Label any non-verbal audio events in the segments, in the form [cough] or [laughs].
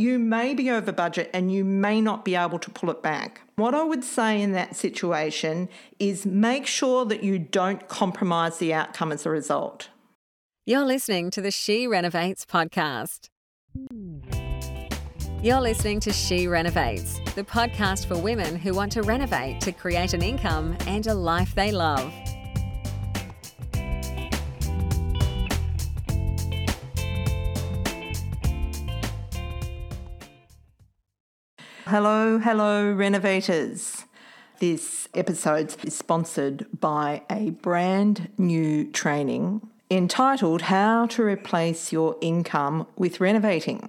you may be over budget and you may not be able to pull it back. What I would say in that situation is make sure that you don't compromise the outcome as a result. You're listening to the She Renovates podcast. You're listening to She Renovates, the podcast for women who want to renovate to create an income and a life they love. Hello, hello, renovators. This episode is sponsored by a brand new training entitled How to Replace Your Income with Renovating.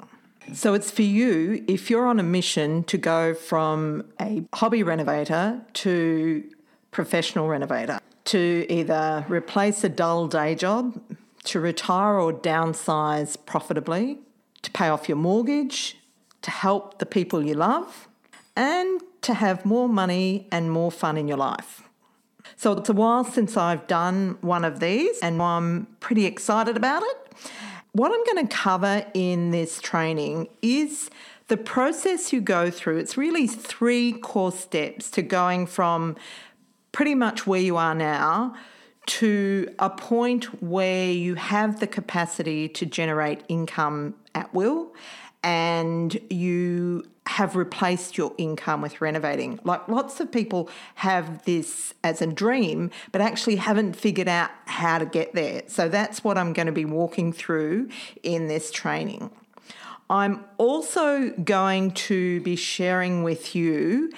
So it's for you if you're on a mission to go from a hobby renovator to professional renovator, to either replace a dull day job, to retire or downsize profitably, to pay off your mortgage, to help the people you love, and to have more money and more fun in your life. So it's a while since I've done one of these, and I'm pretty excited about it. What I'm going to cover in this training is the process you go through. It's really three core steps to going from pretty much where you are now to a point where you have the capacity to generate income at will and you have replaced your income with renovating. Like lots of people have this as a dream, but actually haven't figured out how to get there. So that's what I'm going to be walking through in this training. I'm also going to be sharing with you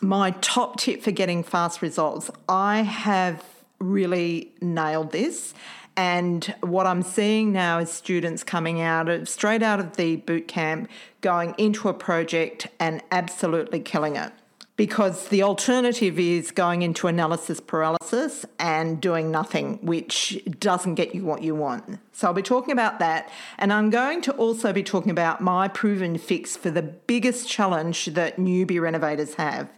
my top tip for getting fast results. I have really nailed this and what I'm seeing now is students coming out of straight out of the boot camp, going into a project and absolutely killing it. Because the alternative is going into analysis paralysis and doing nothing, which doesn't get you what you want. So I'll be talking about that. And I'm going to also be talking about my proven fix for the biggest challenge that newbie renovators have.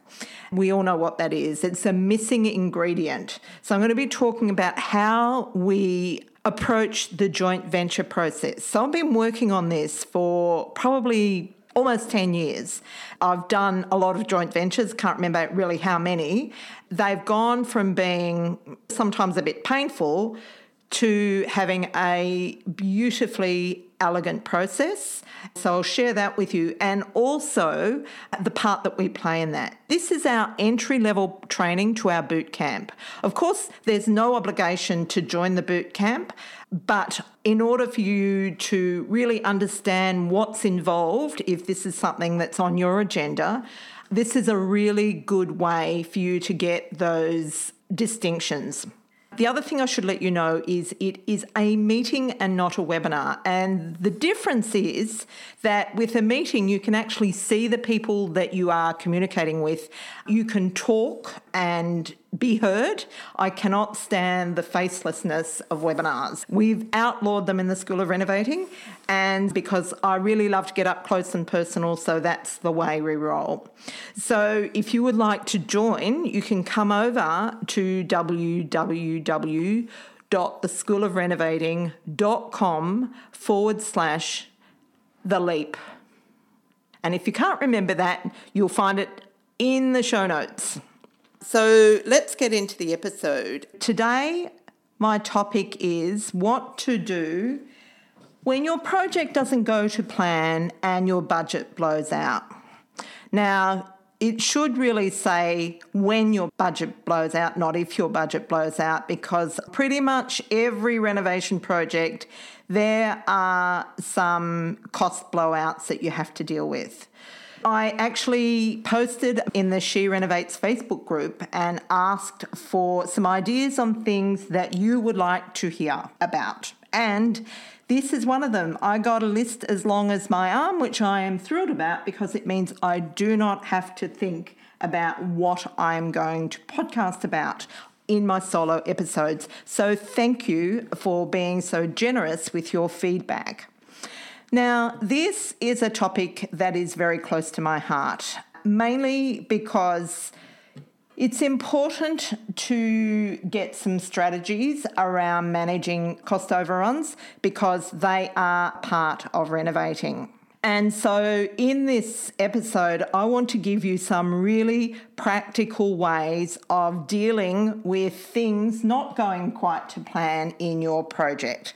We all know what that is. It's a missing ingredient. So I'm going to be talking about how we approach the joint venture process. So I've been working on this for probably almost 10 years. I've done a lot of joint ventures, can't remember really how many. They've gone from being sometimes a bit painful to having a beautifully elegant process. So I'll share that with you and also the part that we play in that. This is our entry level training to our boot camp. Of course, there's no obligation to join the boot camp, but in order for you to really understand what's involved, if this is something that's on your agenda, this is a really good way for you to get those distinctions. The other thing I should let you know is it is a meeting and not a webinar. And the difference is that with a meeting, you can actually see the people that you are communicating with. You can talk and be heard. I cannot stand the facelessness of webinars. We've outlawed them in the School of Renovating, and because I really love to get up close and personal, so that's the way we roll. So if you would like to join, you can come over to www.theschoolofrenovating.com forward slash the leap. And if you can't remember that, you'll find it in the show notes. So let's get into the episode. Today, my topic is what to do when your project doesn't go to plan and your budget blows out. Now, it should really say when your budget blows out, not if your budget blows out, because pretty much every renovation project, there are some cost blowouts that you have to deal with. I actually posted in the She Renovates Facebook group and asked for some ideas on things that you would like to hear about. And this is one of them. I got a list as long as my arm, which I am thrilled about because it means I do not have to think about what I'm going to podcast about in my solo episodes. So thank you for being so generous with your feedback. Now, this is a topic that is very close to my heart, mainly because it's important to get some strategies around managing cost overruns because they are part of renovating. And so, in this episode, I want to give you some really practical ways of dealing with things not going quite to plan in your project.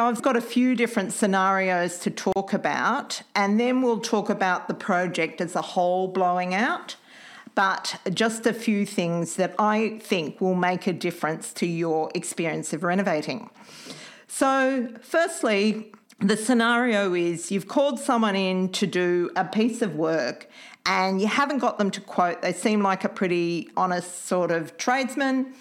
I've got a few different scenarios to talk about, and then we'll talk about the project as a whole blowing out. But just a few things that I think will make a difference to your experience of renovating. So, firstly, the scenario is you've called someone in to do a piece of work and you haven't got them to quote. They seem like a pretty honest sort of tradesman,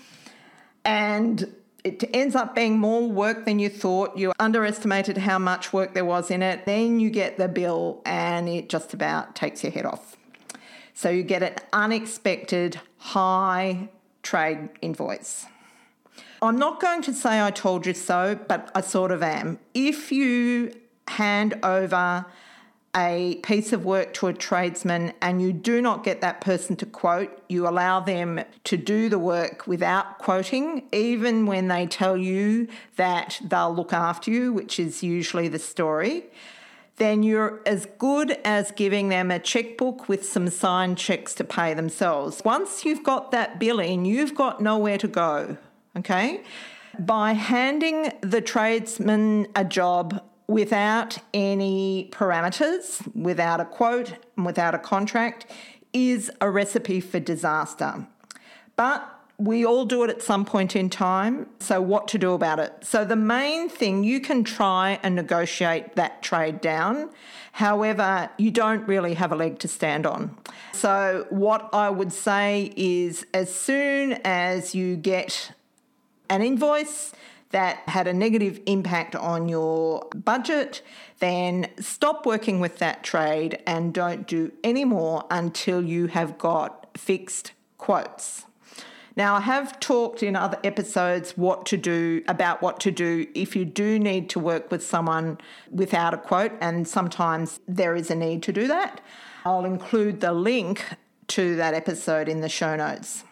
and it ends up being more work than you thought. You underestimated how much work there was in it. Then you get the bill and it just about takes your head off. So you get an unexpected high trade invoice. I'm not going to say I told you so, but I sort of am. If you hand over a piece of work to a tradesman and you do not get that person to quote, you allow them to do the work without quoting, even when they tell you that they'll look after you, which is usually the story, then you're as good as giving them a checkbook with some signed checks to pay themselves. Once you've got that billing, you've got nowhere to go okay? By handing the tradesman a job without any parameters, without a quote, and without a contract, is a recipe for disaster. But we all do it at some point in time. So, what to do about it? So, the main thing you can try and negotiate that trade down. However, you don't really have a leg to stand on. So, what I would say is as soon as you get an invoice that had a negative impact on your budget, then stop working with that trade and don't do any more until you have got fixed quotes. Now, I have talked in other episodes what to do about what to do if you do need to work with someone without a quote, and sometimes there is a need to do that. I'll include the link to that episode in the show notes.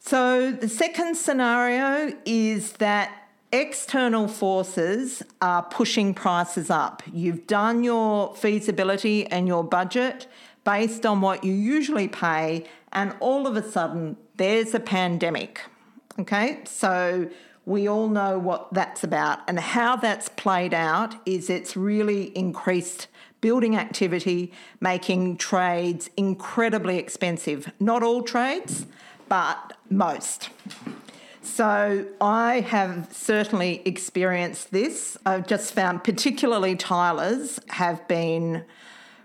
So, the second scenario is that external forces are pushing prices up. You've done your feasibility and your budget based on what you usually pay, and all of a sudden, there's a pandemic. Okay, so we all know what that's about, and how that's played out is it's really increased building activity, making trades incredibly expensive. Not all trades but most. So I have certainly experienced this. I've just found, particularly tilers, have been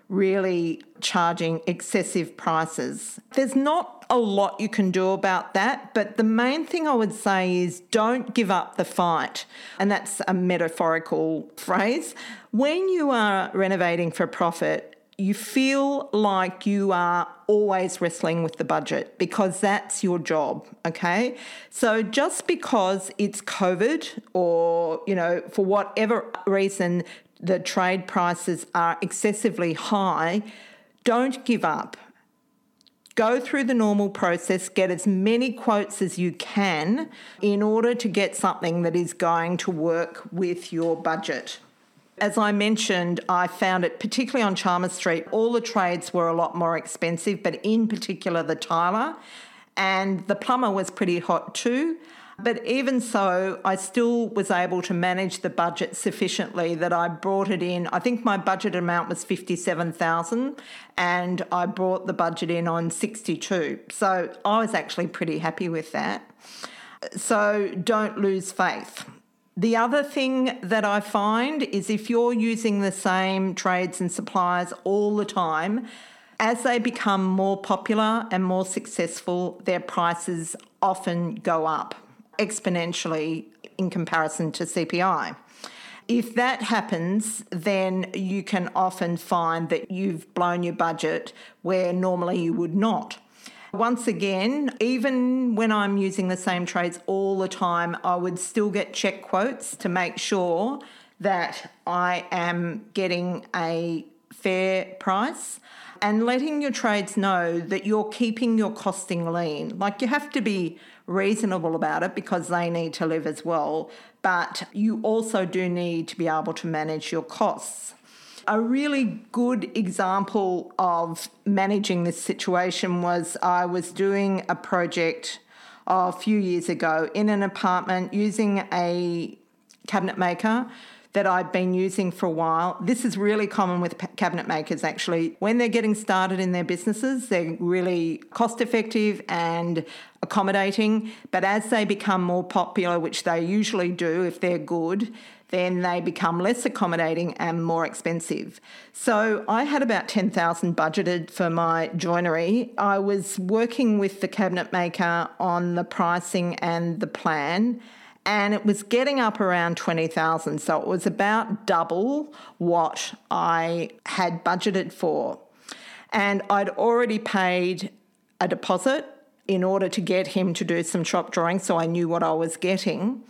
really charging excessive prices. There's not a lot you can do about that, but the main thing I would say is don't give up the fight. And that's a metaphorical [laughs] phrase. When you are renovating for profit, you feel like you are always wrestling with the budget because that's your job, okay? So just because it's COVID or, you know, for whatever reason the trade prices are excessively high, don't give up. Go through the normal process, get as many quotes as you can in order to get something that is going to work with your budget. As I mentioned, I found it particularly on Chalmers Street, all the trades were a lot more expensive, but in particular the tiler. And the plumber was pretty hot too. But even so, I still was able to manage the budget sufficiently that I brought it in. I think my budget amount was 57,000 and I brought the budget in on 62. So I was actually pretty happy with that. So don't lose faith. The other thing that I find is if you're using the same trades and suppliers all the time, as they become more popular and more successful, their prices often go up exponentially in comparison to CPI. If that happens, then you can often find that you've blown your budget where normally you would not. Once again, even when I'm using the same trades all the time, I would still get check quotes to make sure that I am getting a fair price and letting your trades know that you're keeping your costing lean. Like you have to be reasonable about it because they need to live as well, but you also do need to be able to manage your costs. A really good example of managing this situation was I was doing a project uh, a few years ago in an apartment using a cabinet maker that I've been using for a while. This is really common with cabinet makers actually. When they're getting started in their businesses, they're really cost effective and accommodating. But as they become more popular, which they usually do if they're good, then they become less accommodating and more expensive. So I had about 10,000 budgeted for my joinery. I was working with the cabinet maker on the pricing and the plan and it was getting up around 20,000 so it was about double what I had budgeted for. And I'd already paid a deposit in order to get him to do some shop drawing so I knew what I was getting.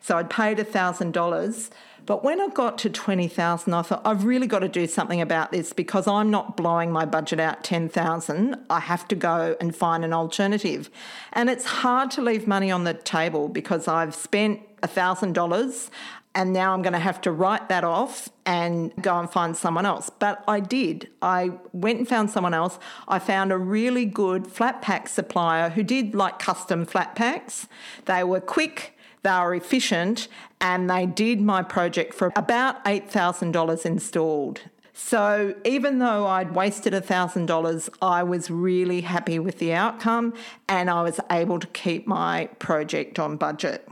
So I'd paid $1,000 but when I got to 20,000, I thought, I've really got to do something about this because I'm not blowing my budget out 10,000. I have to go and find an alternative. And it's hard to leave money on the table because I've spent $1,000 and now I'm going to have to write that off and go and find someone else. But I did. I went and found someone else. I found a really good flat pack supplier who did like custom flat packs. They were quick, they were efficient and they did my project for about $8,000 installed. So even though I'd wasted $1,000, I was really happy with the outcome and I was able to keep my project on budget.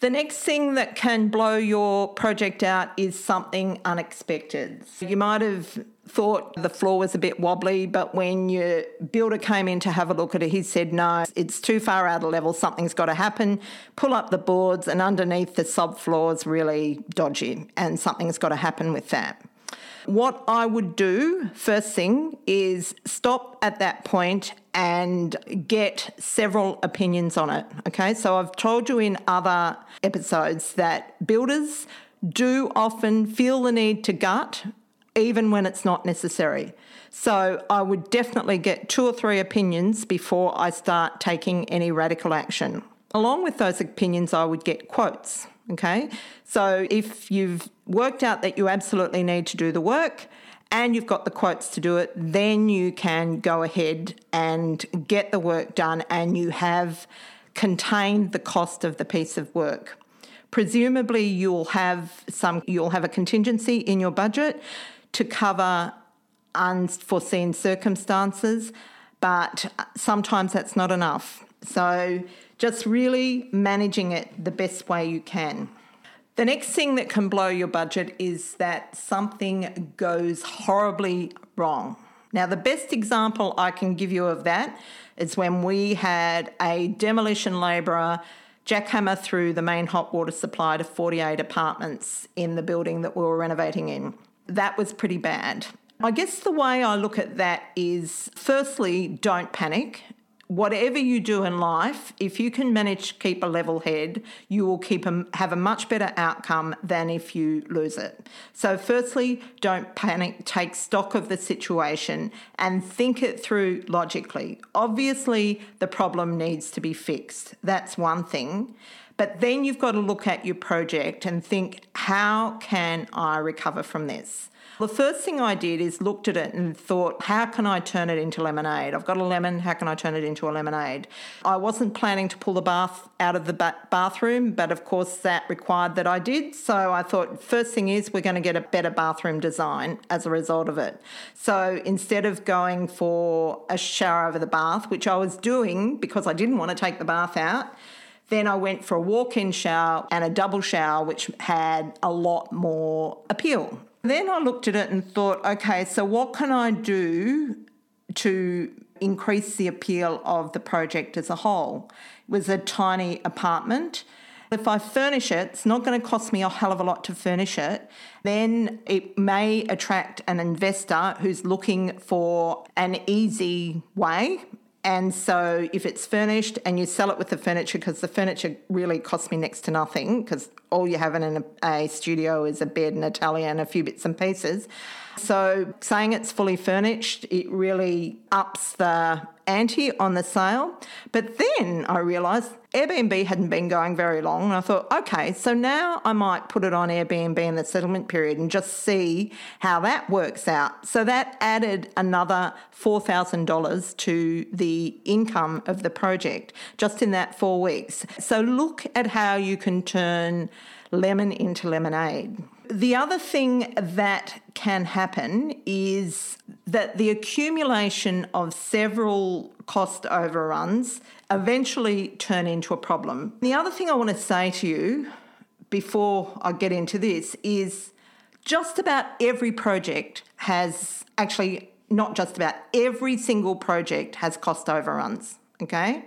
The next thing that can blow your project out is something unexpected. You might have thought the floor was a bit wobbly, but when your builder came in to have a look at it, he said, No, it's too far out of level, something's got to happen. Pull up the boards, and underneath the subfloor is really dodgy, and something's got to happen with that. What I would do first thing is stop at that point and get several opinions on it. Okay, so I've told you in other episodes that builders do often feel the need to gut even when it's not necessary. So I would definitely get two or three opinions before I start taking any radical action. Along with those opinions, I would get quotes. Okay, so if you've worked out that you absolutely need to do the work and you've got the quotes to do it, then you can go ahead and get the work done and you have contained the cost of the piece of work. Presumably you'll have some you'll have a contingency in your budget to cover unforeseen circumstances, but sometimes that's not enough. So, just really managing it the best way you can. The next thing that can blow your budget is that something goes horribly wrong. Now, the best example I can give you of that is when we had a demolition labourer jackhammer through the main hot water supply to 48 apartments in the building that we were renovating in that was pretty bad. I guess the way I look at that is firstly, don't panic. Whatever you do in life, if you can manage to keep a level head, you will keep a, have a much better outcome than if you lose it. So, firstly, don't panic, take stock of the situation and think it through logically. Obviously, the problem needs to be fixed. That's one thing. But then you've got to look at your project and think, how can I recover from this? The first thing I did is looked at it and thought, how can I turn it into lemonade? I've got a lemon, how can I turn it into a lemonade? I wasn't planning to pull the bath out of the ba- bathroom, but of course that required that I did. So I thought, first thing is, we're going to get a better bathroom design as a result of it. So instead of going for a shower over the bath, which I was doing because I didn't want to take the bath out, then I went for a walk in shower and a double shower, which had a lot more appeal. Then I looked at it and thought, okay, so what can I do to increase the appeal of the project as a whole? It was a tiny apartment. If I furnish it, it's not going to cost me a hell of a lot to furnish it. Then it may attract an investor who's looking for an easy way and so if it's furnished and you sell it with the furniture, because the furniture really cost me next to nothing, because all you have in a, a studio is a bed and a tally and a few bits and pieces. So saying it's fully furnished, it really ups the ante on the sale. But then I realised Airbnb hadn't been going very long. And I thought, okay, so now I might put it on Airbnb in the settlement period and just see how that works out. So that added another $4,000 to the income of the project just in that four weeks. So look at how you can turn lemon into lemonade. The other thing that can happen is that the accumulation of several cost overruns eventually turn into a problem. The other thing I want to say to you before I get into this is just about every project has actually not just about every single project has cost overruns okay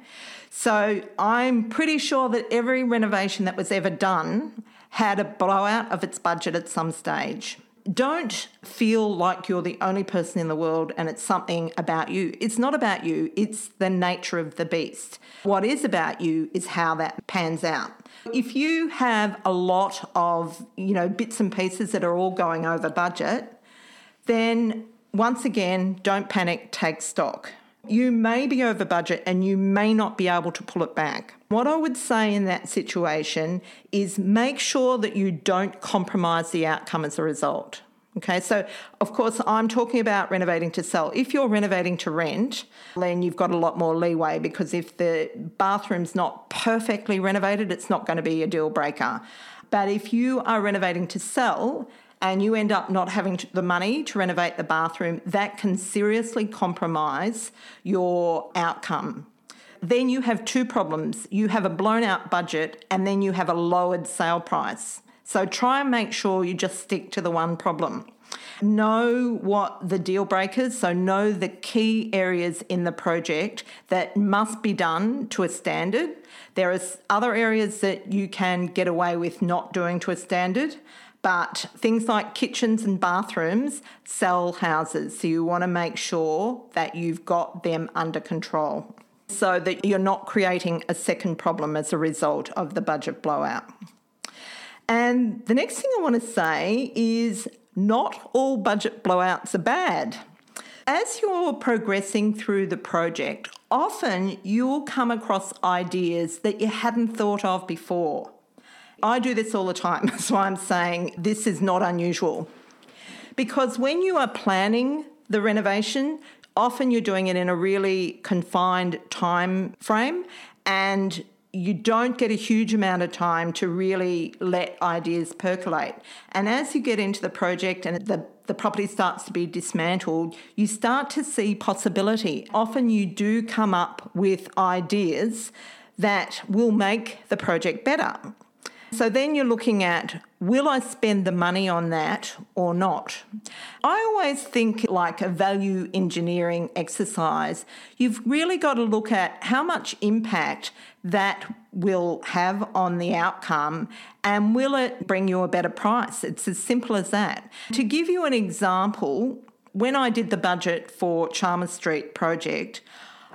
so i'm pretty sure that every renovation that was ever done had a blowout of its budget at some stage. Don't feel like you're the only person in the world and it's something about you. It's not about you, it's the nature of the beast. What is about you is how that pans out. If you have a lot of, you know, bits and pieces that are all going over budget, then once again, don't panic, take stock. You may be over budget and you may not be able to pull it back. What I would say in that situation is make sure that you don't compromise the outcome as a result. Okay, so of course, I'm talking about renovating to sell. If you're renovating to rent, then you've got a lot more leeway because if the bathroom's not perfectly renovated, it's not going to be a deal breaker. But if you are renovating to sell, and you end up not having the money to renovate the bathroom, that can seriously compromise your outcome. Then you have two problems. You have a blown out budget and then you have a lowered sale price. So try and make sure you just stick to the one problem. Know what the deal breakers, so know the key areas in the project that must be done to a standard. There are other areas that you can get away with not doing to a standard. But things like kitchens and bathrooms sell houses. So you want to make sure that you've got them under control so that you're not creating a second problem as a result of the budget blowout. And the next thing I want to say is not all budget blowouts are bad. As you're progressing through the project, often you'll come across ideas that you hadn't thought of before. I do this all the time. [laughs] Why I'm saying this is not unusual. Because when you are planning the renovation, often you're doing it in a really confined time frame and you don't get a huge amount of time to really let ideas percolate. And as you get into the project and the, the property starts to be dismantled, you start to see possibility. Often you do come up with ideas that will make the project better. So then you're looking at will I spend the money on that or not? I always think like a value engineering exercise. You've really got to look at how much impact that will have on the outcome and will it bring you a better price? It's as simple as that. To give you an example, when I did the budget for Chalmers Street project,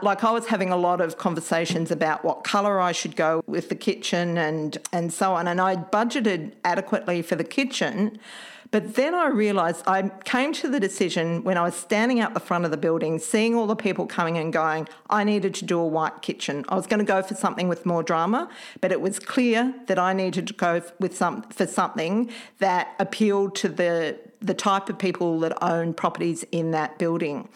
like I was having a lot of conversations about what colour I should go with the kitchen and and so on. And I budgeted adequately for the kitchen. But then I realised I came to the decision when I was standing out the front of the building, seeing all the people coming and going, I needed to do a white kitchen. I was going to go for something with more drama, but it was clear that I needed to go with some for something that appealed to the the type of people that own properties in that building.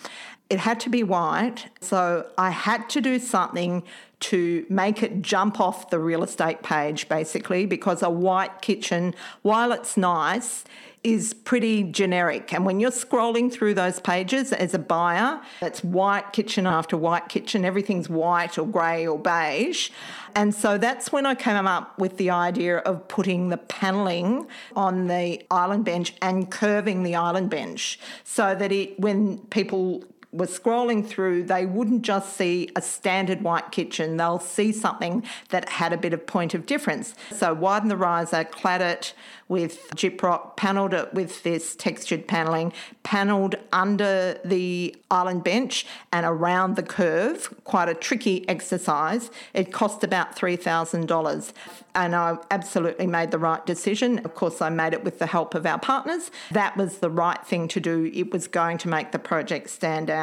It had to be white, so I had to do something to make it jump off the real estate page basically because a white kitchen, while it's nice, is pretty generic. And when you're scrolling through those pages as a buyer, it's white kitchen after white kitchen, everything's white or grey or beige. And so that's when I came up with the idea of putting the panelling on the island bench and curving the island bench so that it when people were scrolling through, they wouldn't just see a standard white kitchen, they'll see something that had a bit of point of difference. So widen the riser, clad it with gyprock, panelled it with this textured panelling, panelled under the island bench and around the curve, quite a tricky exercise. It cost about $3,000 and I absolutely made the right decision. Of course, I made it with the help of our partners. That was the right thing to do. It was going to make the project stand out.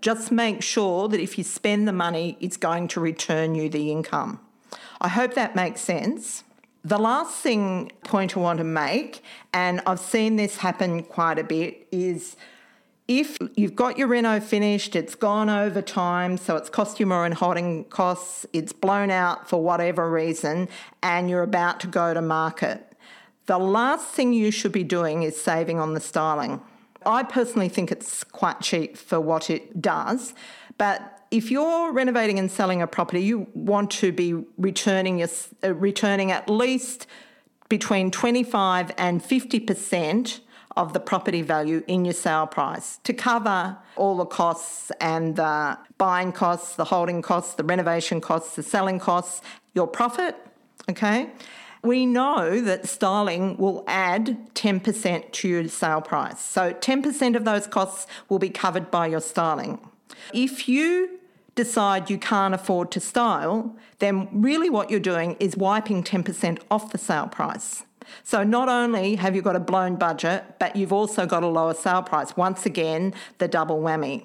Just make sure that if you spend the money, it's going to return you the income. I hope that makes sense. The last thing point I want to make, and I've seen this happen quite a bit, is if you've got your reno finished, it's gone over time, so it's cost you more in holding costs, it's blown out for whatever reason, and you're about to go to market. The last thing you should be doing is saving on the styling. I personally think it's quite cheap for what it does, but if you're renovating and selling a property, you want to be returning your, uh, returning at least between 25 and 50% of the property value in your sale price to cover all the costs and the buying costs, the holding costs, the renovation costs, the selling costs, your profit, okay? We know that styling will add 10% to your sale price. So 10% of those costs will be covered by your styling. If you decide you can't afford to style, then really what you're doing is wiping 10% off the sale price. So not only have you got a blown budget, but you've also got a lower sale price. Once again, the double whammy.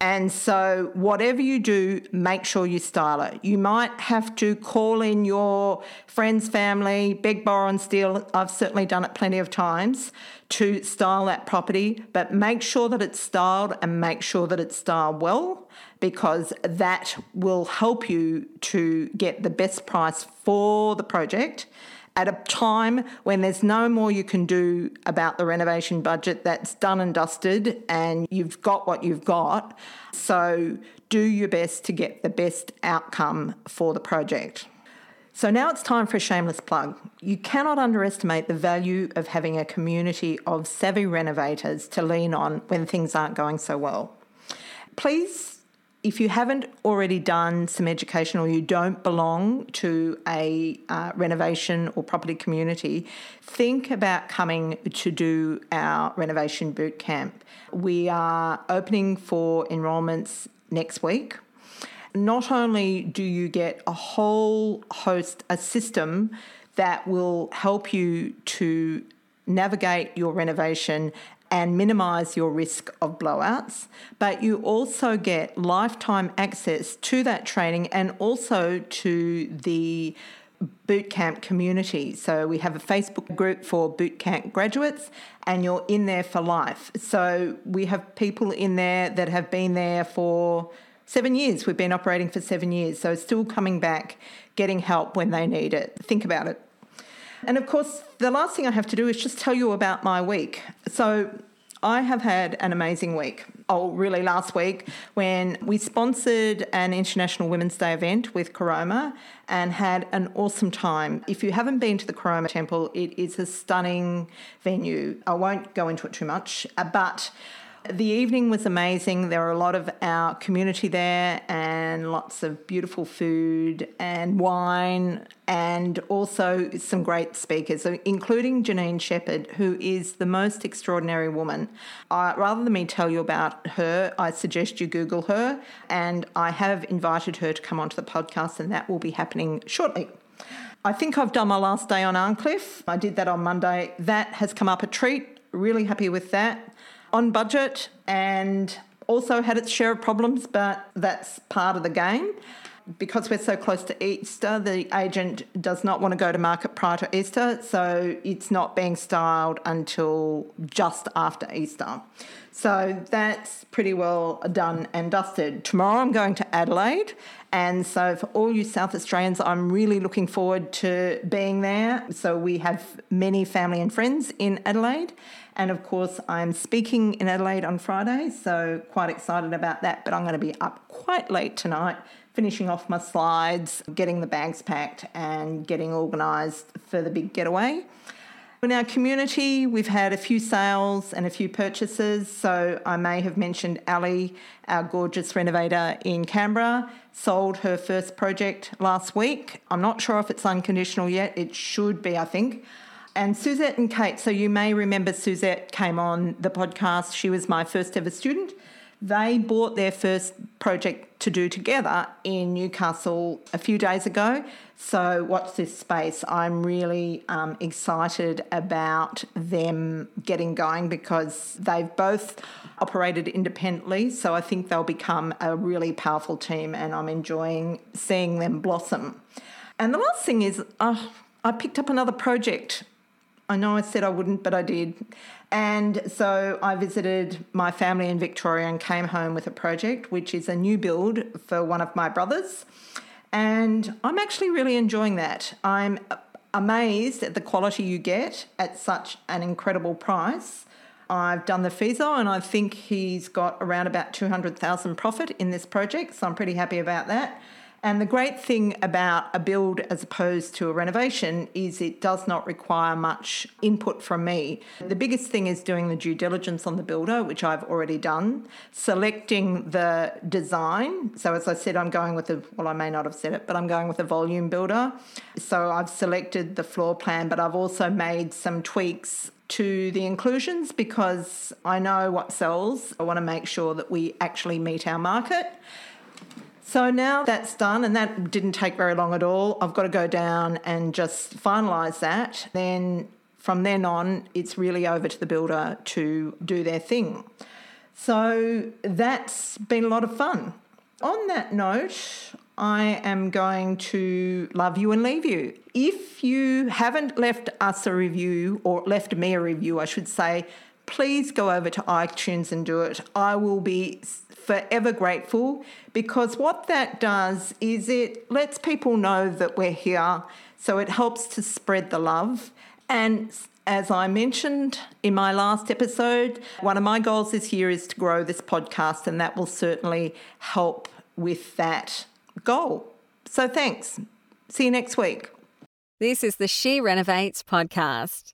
And so, whatever you do, make sure you style it. You might have to call in your friends, family, beg, borrow, and steal. I've certainly done it plenty of times to style that property, but make sure that it's styled and make sure that it's styled well because that will help you to get the best price for the project at a time when there's no more you can do about the renovation budget that's done and dusted and you've got what you've got. So do your best to get the best outcome for the project. So now it's time for a shameless plug. You cannot underestimate the value of having a community of savvy renovators to lean on when things aren't going so well. Please if you haven't already done some education or you don't belong to a uh, renovation or property community, think about coming to do our renovation boot camp. We are opening for enrolments next week. Not only do you get a whole host, a system that will help you to navigate your renovation and minimize your risk of blowouts. But you also get lifetime access to that training and also to the bootcamp community. So we have a Facebook group for bootcamp graduates and you're in there for life. So we have people in there that have been there for seven years. We've been operating for seven years. So still coming back, getting help when they need it. Think about it. And of course, the last thing I have to do is just tell you about my week. So I have had an amazing week. Oh, really, last week when we sponsored an International Women's Day event with Caroma and had an awesome time. If you haven't been to the Caroma Temple, it is a stunning venue. I won't go into it too much, uh, but the evening was amazing. There were a lot of our community there and lots of beautiful food and wine and also some great speakers, including Janine Shepherd, who is the most extraordinary woman. Uh, rather than me tell you about her, I suggest you Google her and I have invited her to come onto the podcast and that will be happening shortly. I think I've done my last day on Arncliffe. I did that on Monday. That has come up a treat. Really happy with that on budget and also had its share of problems, but that's part of the game. Because we're so close to Easter, the agent does not want to go to market prior to Easter, so it's not being styled until just after Easter. So that's pretty well done and dusted. Tomorrow I'm going to Adelaide, and so for all you South Australians, I'm really looking forward to being there. So we have many family and friends in Adelaide and of course, I'm speaking in Adelaide on Friday, so quite excited about that. But I'm going to be up quite late tonight, finishing off my slides, getting the bags packed, and getting organised for the big getaway. In our community, we've had a few sales and a few purchases. So I may have mentioned Ali, our gorgeous renovator in Canberra, sold her first project last week. I'm not sure if it's unconditional yet. It should be, I think. And Suzette and Kate, so you may remember Suzette came on the podcast. She was my first ever student. They bought their first project to do together in Newcastle a few days ago. So, watch this space. I'm really um, excited about them getting going because they've both operated independently. So, I think they'll become a really powerful team, and I'm enjoying seeing them blossom. And the last thing is, uh, I picked up another project I know I said I wouldn't, but I did. And so I visited my family in Victoria and came home with a project, which is a new build for one of my brothers. And I'm actually really enjoying that. I'm amazed at the quality you get at such an incredible price. I've done the feaso and I think he's got around about 200,000 profit in this project, so I'm pretty happy about that. And the great thing about a build as opposed to a renovation is it does not require much input from me. The biggest thing is doing the due diligence on the builder, which I've already done, selecting the design. So, as I said, I'm going with a, well, I may not have said it, but I'm going with a volume builder. So, I've selected the floor plan, but I've also made some tweaks to the inclusions because I know what sells. I want to make sure that we actually meet our market. So now that's done, and that didn't take very long at all. I've got to go down and just finalise that. Then from then on, it's really over to the builder to do their thing. So that's been a lot of fun. On that note, I am going to love you and leave you. If you haven't left us a review, or left me a review, I should say, please go over to iTunes and do it. I will be forever grateful because what that does is it lets people know that we're here. So it helps to spread the love. And as I mentioned in my last episode, one of my goals this year is to grow this podcast, and that will certainly help with that goal. So thanks. See you next week. This is the She Renovates podcast.